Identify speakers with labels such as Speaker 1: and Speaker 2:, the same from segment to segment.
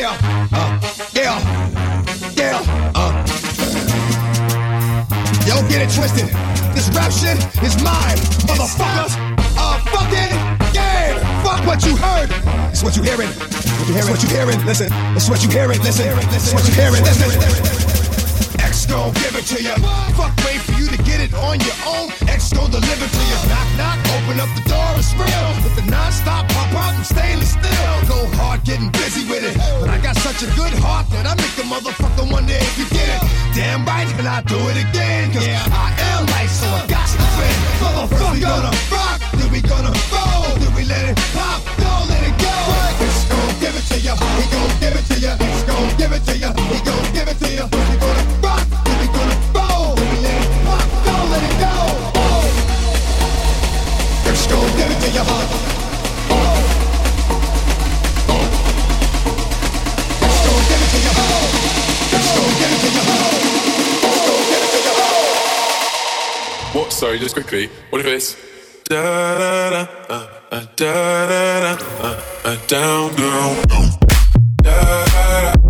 Speaker 1: Yeah, uh, yeah, yeah, uh. Yo, get it twisted. This rap shit is mine, motherfuckers. Uh, fucking yeah. Fuck what you heard. It's what you hearing. What you hearing? What you hearing? Listen. It's what you hearing. Listen. It's what you hearing. Listen. X gon' give it to you. Fuck, wait for you to get it on your own. X gon' deliver to you. Knock, knock, open up the door, it's real. With the non-stop pop out and stainless steel. Go hard, getting busy with it. But I got such a good heart that I make a motherfucker wonder if you get it. Damn right, and I do it again. Cause yeah. I am light, so I got to win. Motherfucker, we gonna rock, then we gonna roll, then we let it pop, don't let it go. X gon' give it to you, he gon' give it to you. X gon' give it to you, he gon' give it to you.
Speaker 2: What? Sorry, just quickly. What if it's da da da da da da uh, down down da da da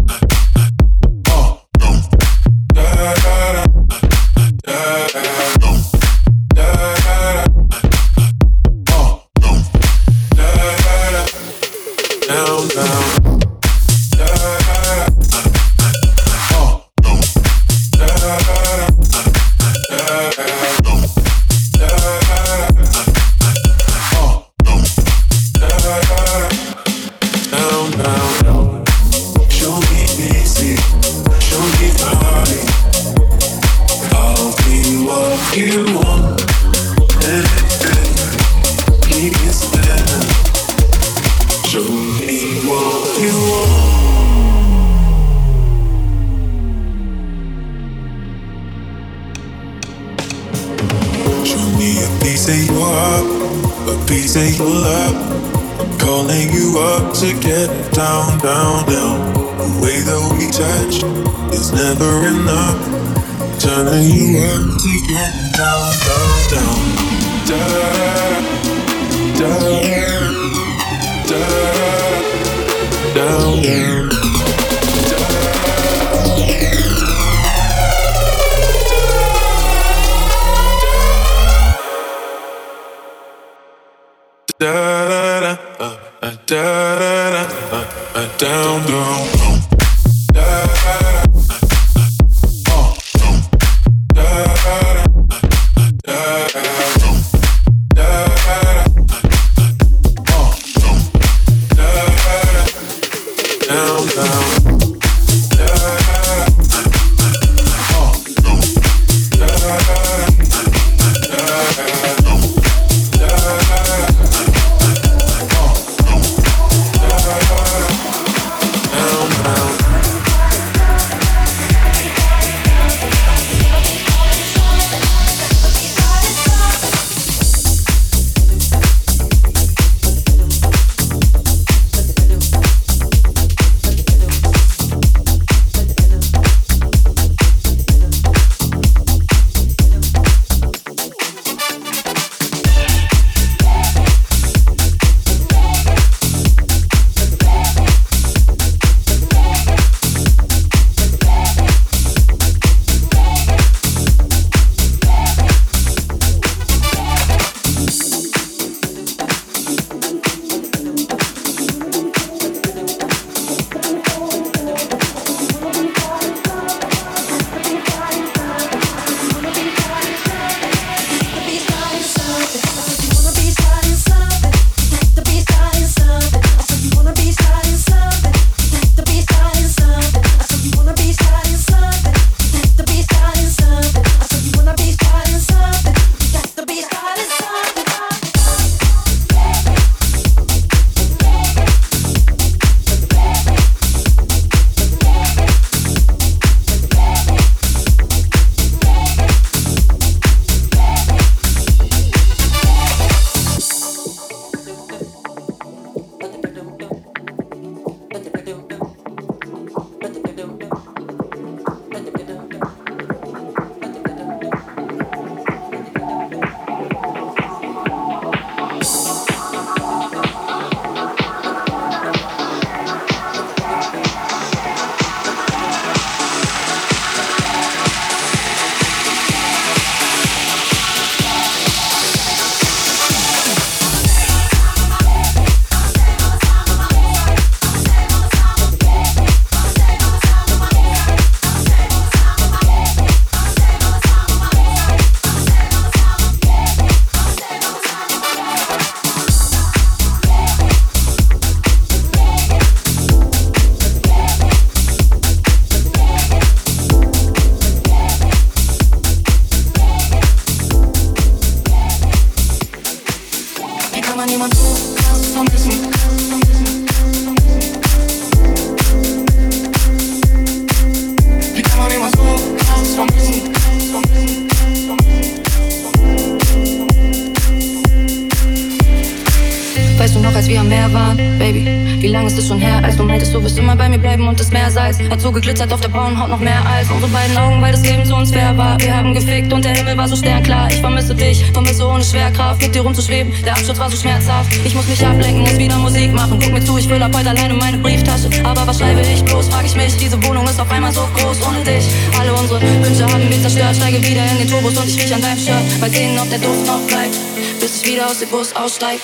Speaker 3: Der Absturz war so schmerzhaft. Ich muss mich ablenken, muss wieder Musik machen. Guck mir zu, ich fülle ab heute alleine meine Brieftasche. Aber was schreibe ich bloß, frag ich mich. Diese Wohnung ist auf einmal so groß ohne dich. Alle unsere Wünsche haben wir zerstört. Steige wieder in den Turbos und ich riech an deinem Shirt. Mal sehen, ob der Duft noch bleibt, bis ich wieder aus dem Bus aussteig.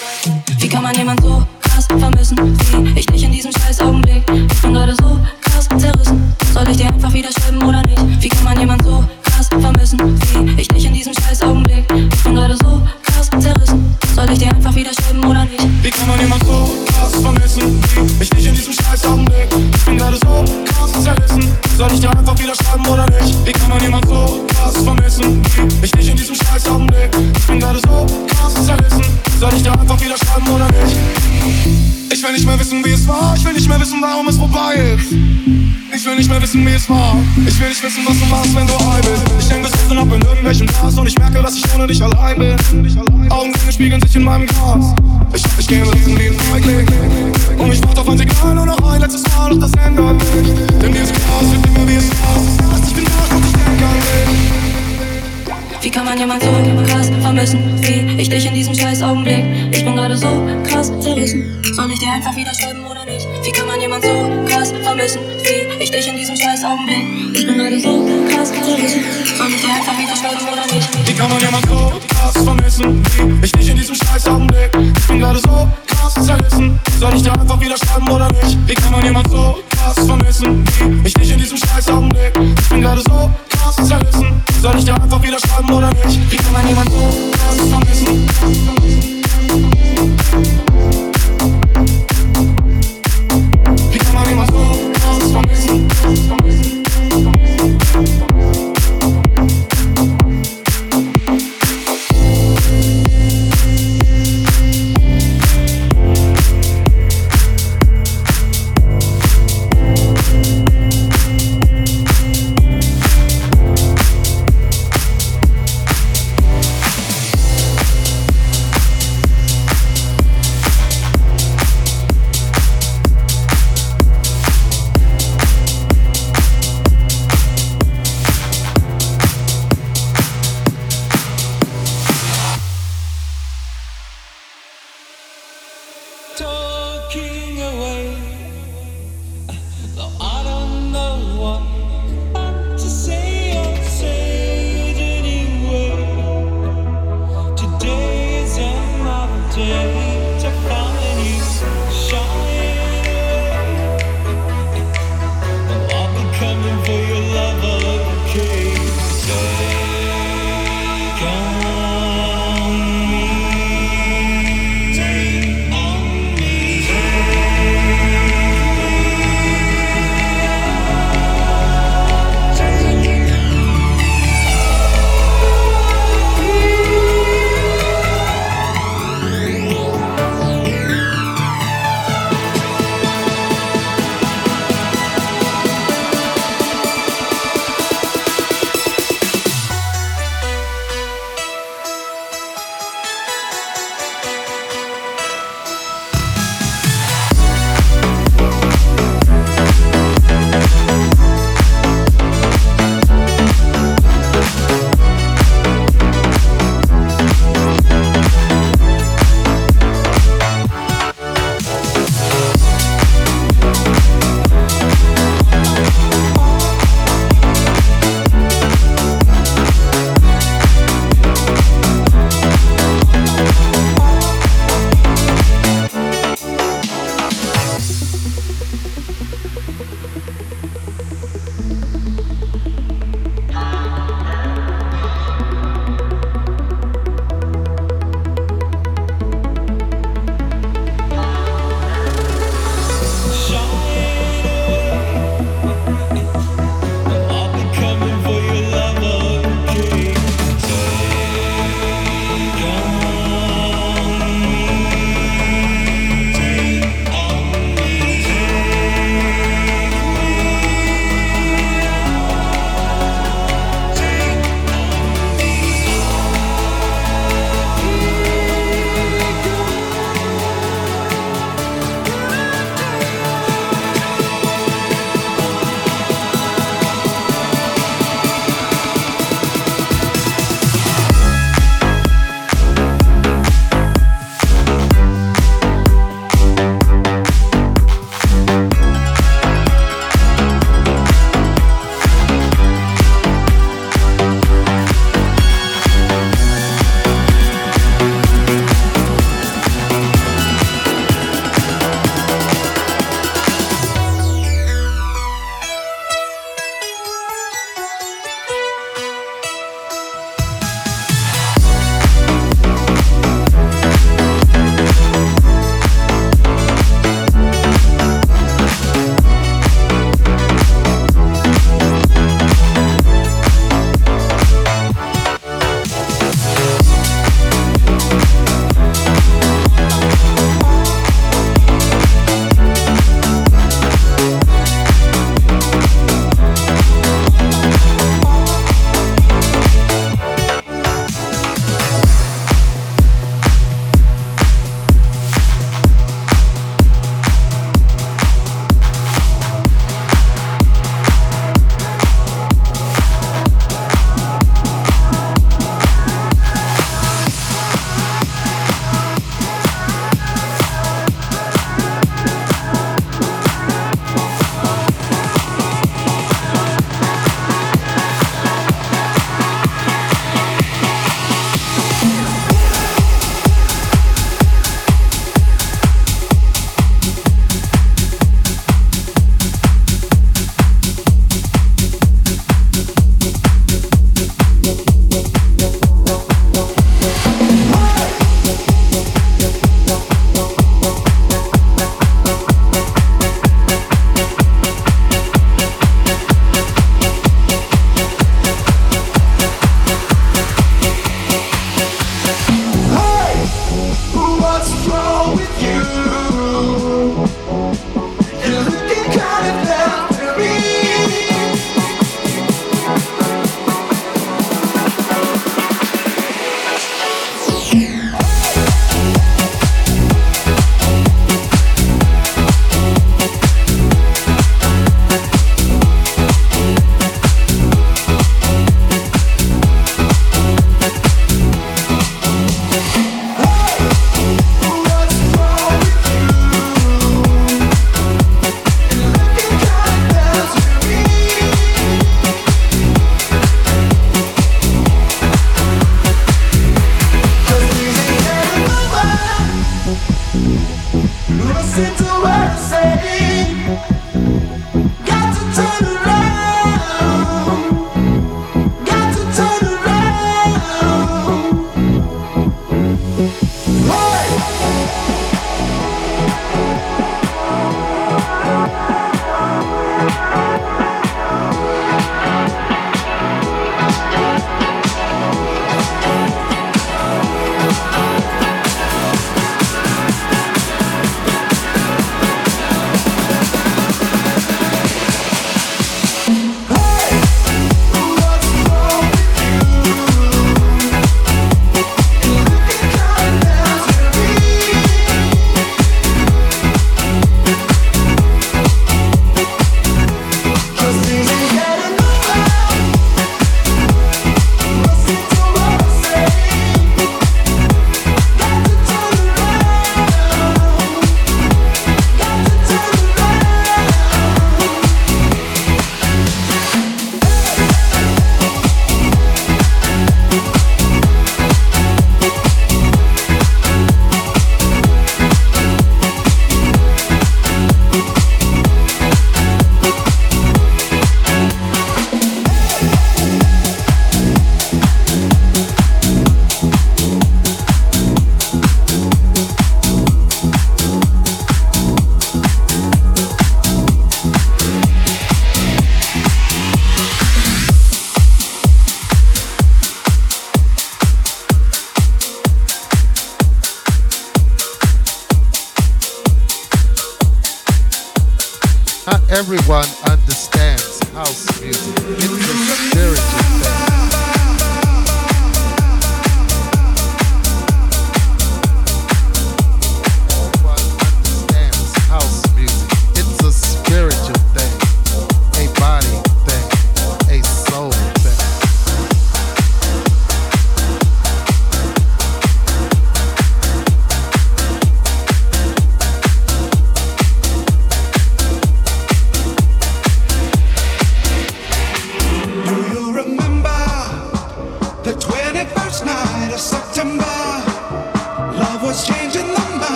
Speaker 3: Wie kann man jemand so
Speaker 4: warum es vorbei ist. Ich will nicht mehr wissen, wie es war. Ich will nicht wissen, was du machst, wenn du high bist. Ich denke bis ab in irgendwelchen Bars und ich merke, dass ich ohne dich allein bin. Augenringe spiegeln sich in meinem Glas. Ich dich gerne diesen wie ein Feigling. Und ich warte auf ein Signal nur noch ein letztes Mal, doch das ändert nicht. Denn dieses Glas wird immer wie es war. Ich bin da und ich denke an dich.
Speaker 3: Wie kann man jemand so krass vermissen, wie ich dich in diesem scheiß Augenblick? Ich bin gerade so krass zerrissen. Soll ich dir einfach wieder schreiben oder? Wie kann man jemand so krass vermissen, wie ich dich in diesem scheiß Augenblick? Ich bin gerade so krass zerrissen. Soll ich dir einfach wieder schreiben oder nicht?
Speaker 4: Wie kann man jemand so krass vermissen, wie ich dich in diesem scheiß Augenblick? Ich bin gerade so krass zerrissen. Soll ich dir einfach wieder schreiben oder nicht? Wie kann man jemand so krass vermissen, wie ich dich in diesem scheiß Augenblick? Ich bin gerade so krass zerrissen. Soll ich dir einfach wieder schreiben oder nicht? Wie kann man jemand so krass vermissen?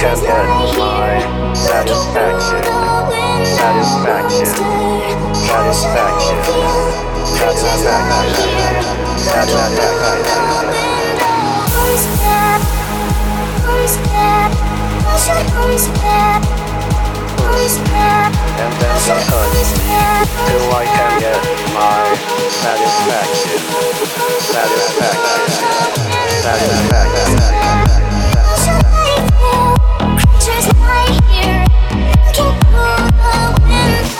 Speaker 5: can
Speaker 1: end
Speaker 6: my satisfaction. Satisfaction. Satisfaction. Satisfaction. Satisfaction. And then sometimes till I
Speaker 7: can get my satisfaction. Satisfaction. Satisfaction. satisfaction. Just lie here. Can't
Speaker 2: wind.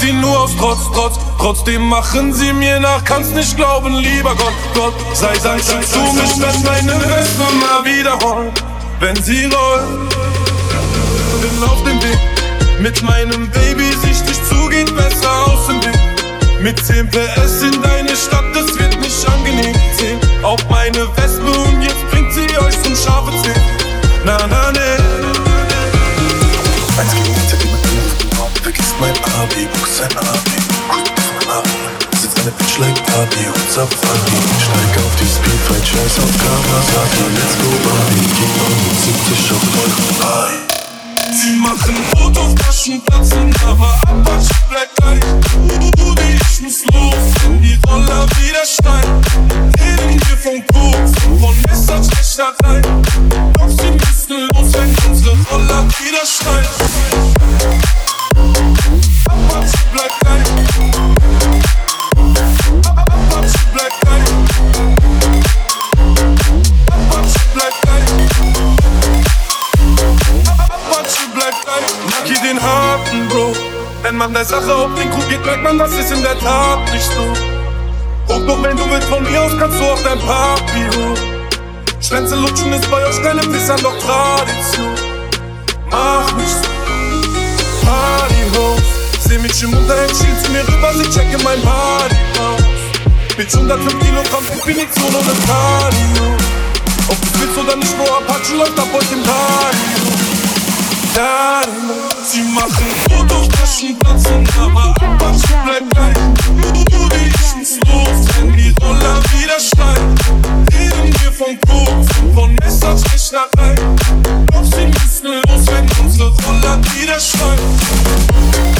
Speaker 2: Sie nur aus Trotz, Trotz. Trotzdem machen sie mir nach, kannst nicht glauben, lieber Gott, Gott. Sei dankbar zu mich, wenn meine Weste mal wieder wenn sie rollt. Bin auf dem Weg, mit meinem Baby, sichtig zugeht besser aus dem Weg. Mit 10 PS in deine Stadt, das wird nicht angenehm. 10 auf meine Wespe und jetzt bringt sie euch zum scharfe 10. Na, na, ne.
Speaker 8: Eins mein Abi, buchst sein Abi, guckst mein Abi. Sitzt eine Bitch like Abi, und Safari. Steig auf die Speedfight, scheiß auf Kawasaki. Let's go, Barbie, geh mal mit 70 auf Eye.
Speaker 2: Sie machen Fotos, Taschen platzen, aber Apache bleibt gleich. Rudi, ich muss los, wenn die Roller wieder steigen. Reden wir vom Koks, von Messerstecherei. Doch sie müssen los, wenn unsere Roller wieder steigen. Sache auf den Kuh geht, merkt man, das ist in der Tat nicht so. Und doch wenn du willst von mir aus, kannst du auf dein Papi hoch. Schwänze lutschen ist bei euch keine Pisser, doch Tradition. Mach nicht so. Party hoch. Seh mich im Unterhemd, schielt zu mir rüber, sie checke mein Party aus. Bitch 105 Kilogramm Definition ohne Cardio. Ob du willst oder nicht, Bro, Apache läuft ab euch im Radio. Radio. Sie machen Fotos, Taschen platzen, aber Apache bleibt gleich. Rudi, ich muss los, wenn die Roller wieder steigen. Reden wir von Koks und von Messerstecherei. Doch sie müssen los, wenn unsere Roller wieder steigen.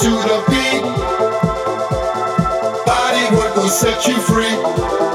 Speaker 9: to the
Speaker 7: beat. Body work will set you
Speaker 10: free.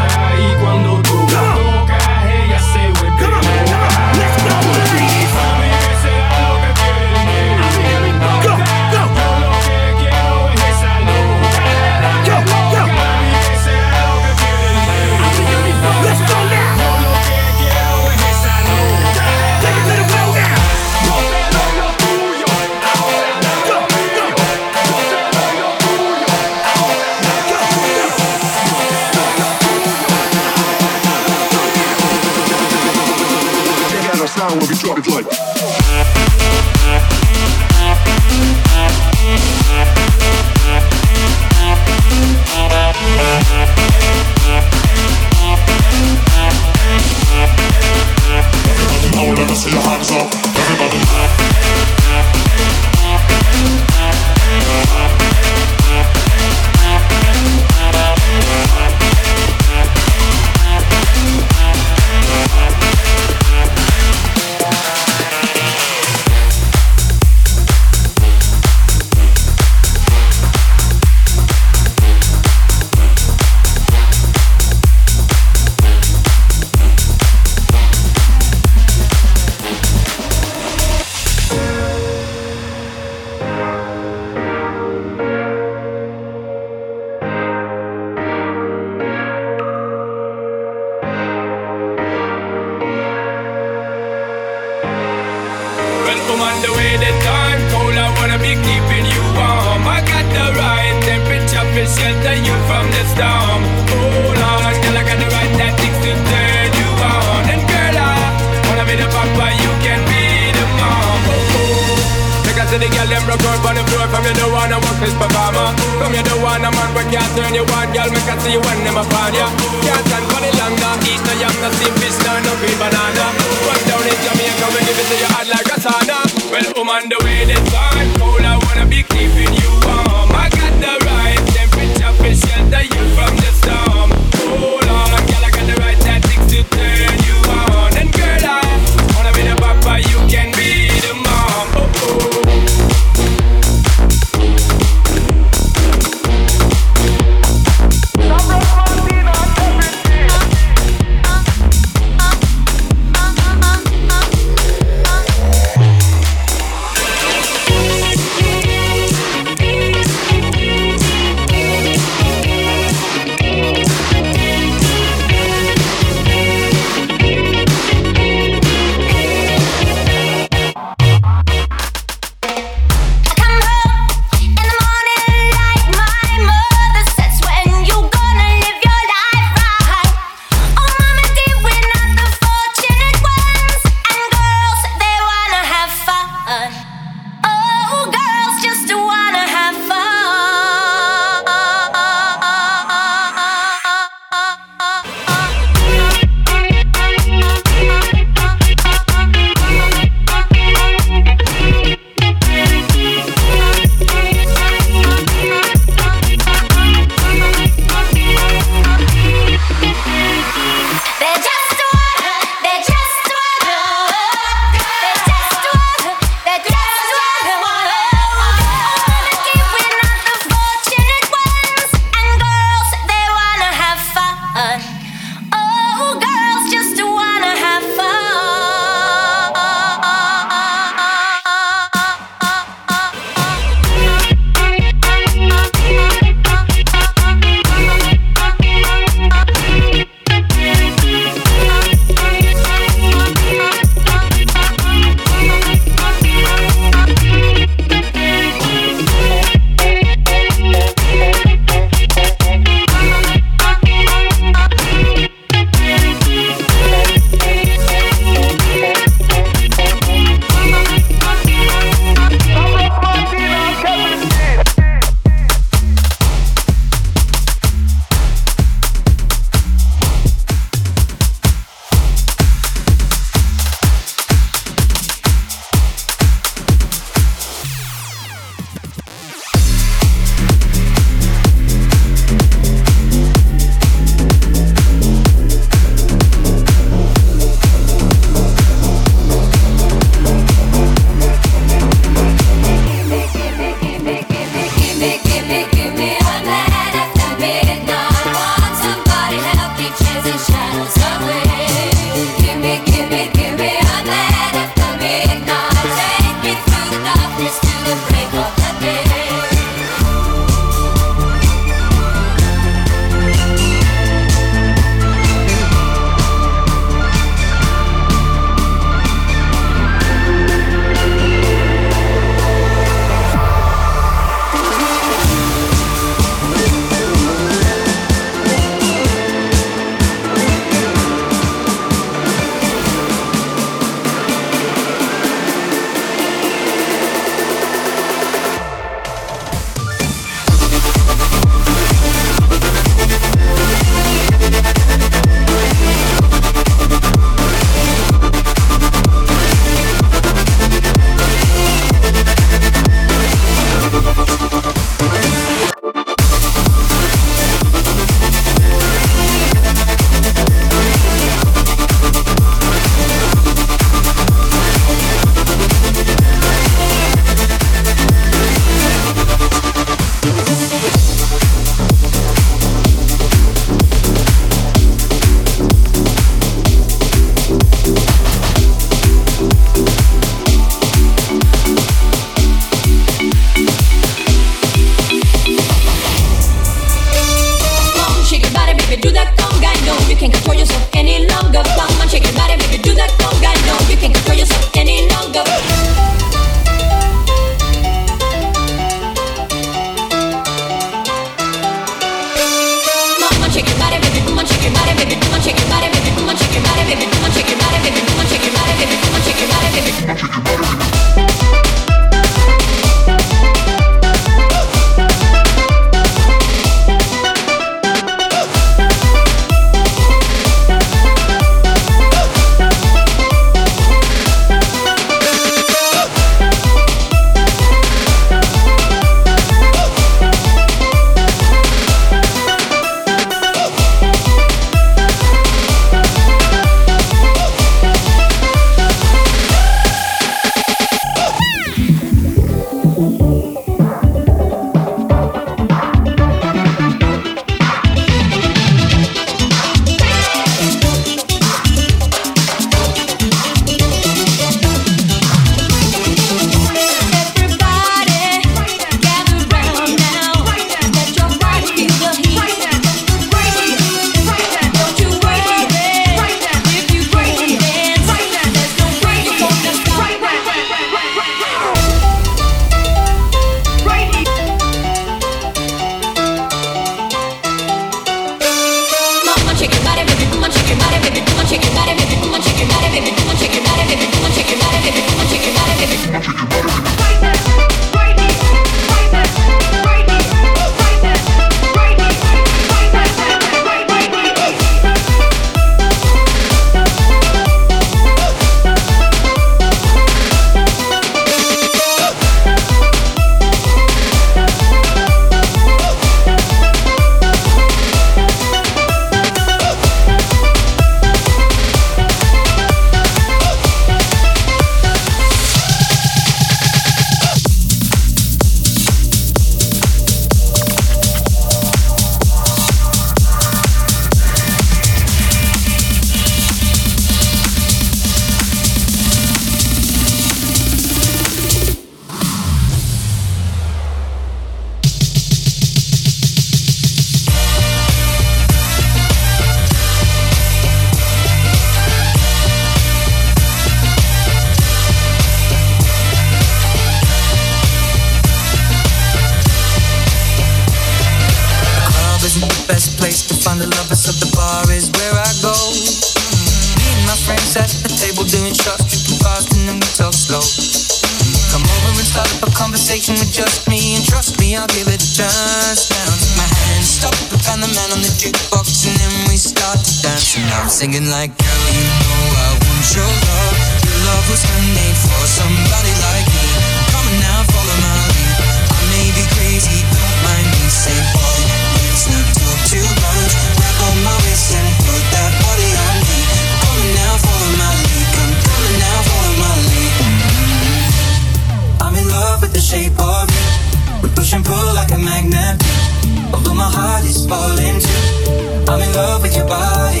Speaker 10: body's falling too. I'm in love with your body.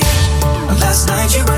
Speaker 10: Last night you were